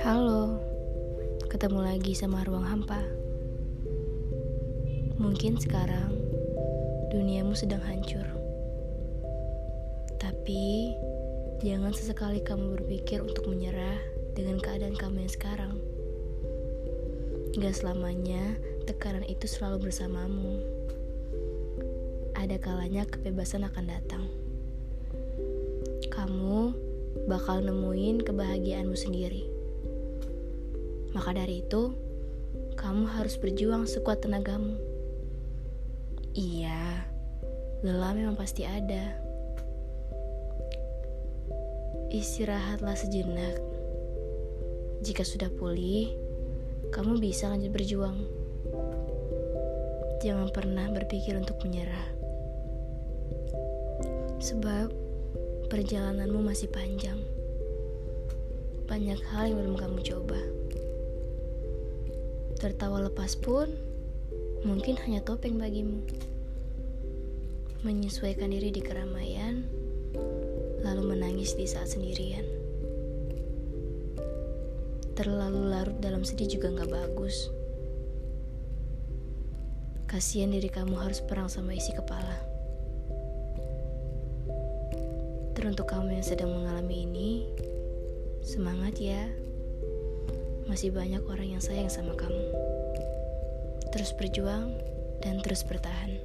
Halo, ketemu lagi sama ruang hampa. Mungkin sekarang duniamu sedang hancur, tapi jangan sesekali kamu berpikir untuk menyerah dengan keadaan kamu yang sekarang. Gak selamanya tekanan itu selalu bersamamu. Ada kalanya kebebasan akan datang. Kamu bakal nemuin kebahagiaanmu sendiri. Maka dari itu, kamu harus berjuang sekuat tenagamu. Iya, lelah memang pasti ada. Istirahatlah sejenak. Jika sudah pulih, kamu bisa lanjut berjuang. Jangan pernah berpikir untuk menyerah. Sebab perjalananmu masih panjang. Banyak hal yang belum kamu coba. Tertawa lepas pun mungkin hanya topeng bagimu. Menyesuaikan diri di keramaian, lalu menangis di saat sendirian. Terlalu larut dalam sedih juga gak bagus. Kasihan diri kamu harus perang sama isi kepala. Teruntuk kamu yang sedang mengalami ini, semangat ya masih banyak orang yang sayang sama kamu. Terus berjuang dan terus bertahan.